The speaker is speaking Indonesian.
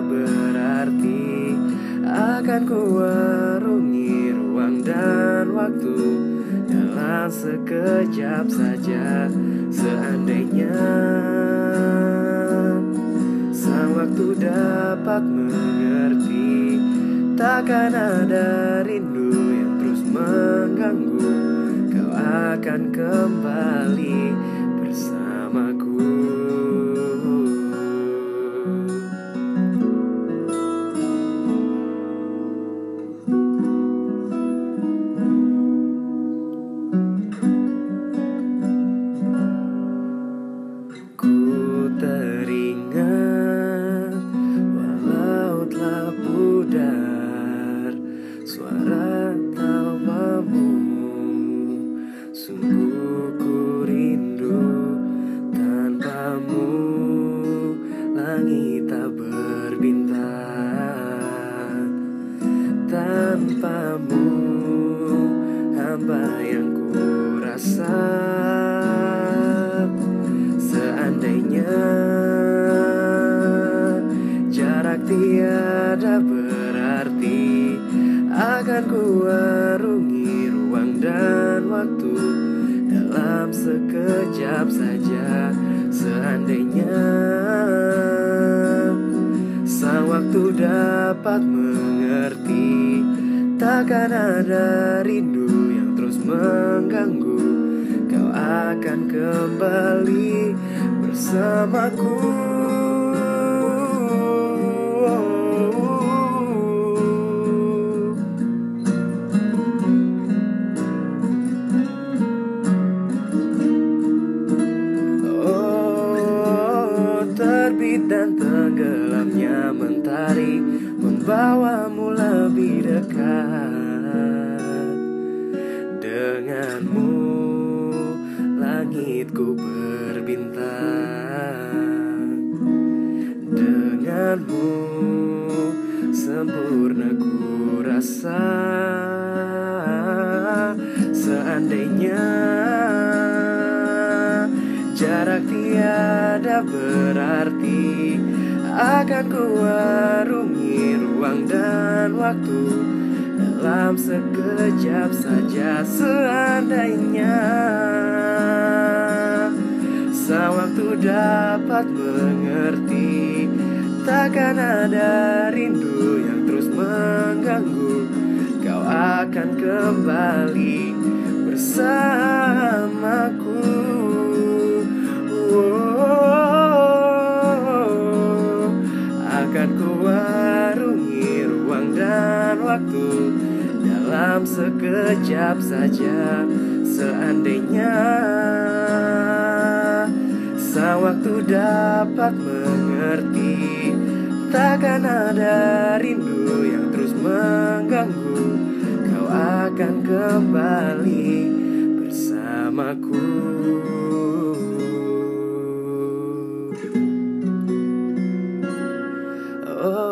berarti Akan kuwarungi ruang dan waktu Dalam sekejap saja. Seandainya Sang waktu dapat mengerti Takkan ada rindu yang terus mengganggu. Kau akan kembali tanpamu langit tak berbintang. Tanpamu hamba yang ku rasa. Seandainya jarak tiada berarti Akan ku arungi ruang dan waktu Dalam sekejap saja Seandainya Sang waktu dapat mengerti Takkan ada rindu yang terus mengganggu. Kau akan kembali bersamaku terbit dan tenggelamnya mentari Membawamu lebih dekat. Denganmu langitku berbintang. Denganmu sempurna ku rasa jarak tiada berarti Akan ku arungi ruang dan waktu Dalam sekejap saja seandainya. Sang waktu dapat mengerti Takkan ada rindu yang terus mengganggu. Kau akan kembali bersamaku waktu dalam sekejap saja. Seandainya sang waktu dapat mengerti takkan ada rindu yang terus mengganggu. Kau akan kembali bersamaku. Oh.